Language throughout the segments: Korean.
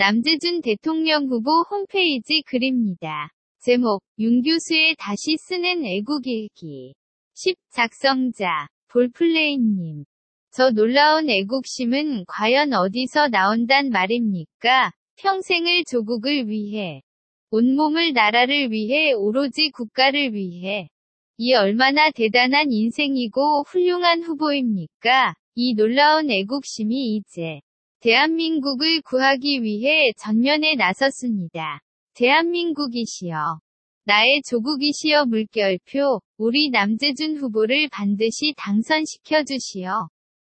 남재준 대통령 후보 홈페이지 글입니다. 제목, 윤 교수의 다시 쓰는 애국일기. 10. 작성자, 볼플레이님. 저 놀라운 애국심은 과연 어디서 나온단 말입니까? 평생을 조국을 위해, 온몸을 나라를 위해 오로지 국가를 위해. 이 얼마나 대단한 인생이고 훌륭한 후보입니까? 이 놀라운 애국심이 이제 대한민국을 구하기 위해 전면에 나섰습니다. 대한민국이시여. 나의 조국이시여 물결표, 우리 남재준 후보를 반드시 당선시켜 주시어.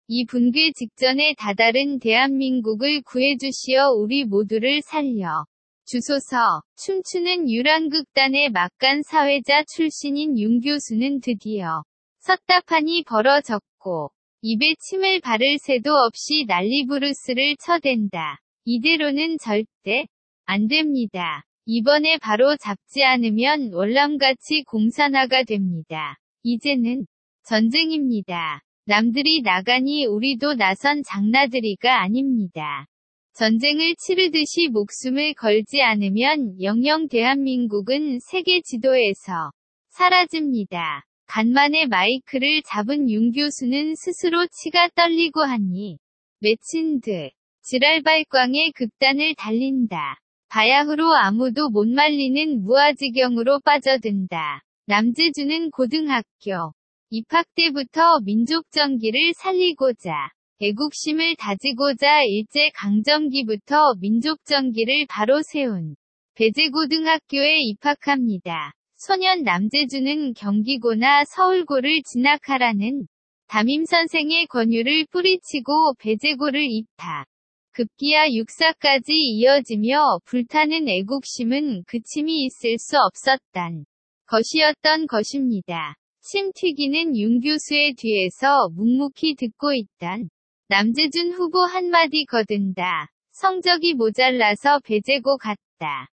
이 분괴 직전에 다다른 대한민국을 구해주시어 우리 모두를 살려. 주소서, 춤추는 유랑극단의 막간 사회자 출신인 윤 교수는 드디어 섰다판이 벌어졌고, 입에 침을 바를 새도 없이 난리부르스를 쳐댄다. 이대로는 절대 안 됩니다. 이번에 바로 잡지 않으면 월남같이 공산화가 됩니다. 이제는 전쟁입니다. 남들이 나가니 우리도 나선 장나들이가 아닙니다. 전쟁을 치르듯이 목숨을 걸지 않으면 영영 대한민국은 세계 지도에서 사라집니다. 간만에 마이크를 잡은 윤 교수는 스스로 치가 떨리고 하니 맺힌 듯 지랄발광의 극단을 달린다. 바야흐로 아무도 못 말리는 무아지경으로 빠져든다. 남재주는 고등학교 입학 때부터 민족 정기를 살리고자 애국심을 다지고자 일제 강점기부터 민족 정기를 바로 세운 배제고등학교에 입학합니다. 소년 남재주는 경기고나 서울고를 진학하라는 담임 선생의 권유를 뿌리치고 배제고를 입학. 급기야 육사까지 이어지며 불타는 애국심은 그침이 있을 수 없었단 것이었던 것입니다. 침 튀기는 윤 교수의 뒤에서 묵묵히 듣고 있단 남재준 후보 한마디 거둔다. 성적이 모자라서 배제고 갔다.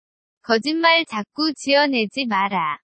거짓말 자꾸 지어내지 마라.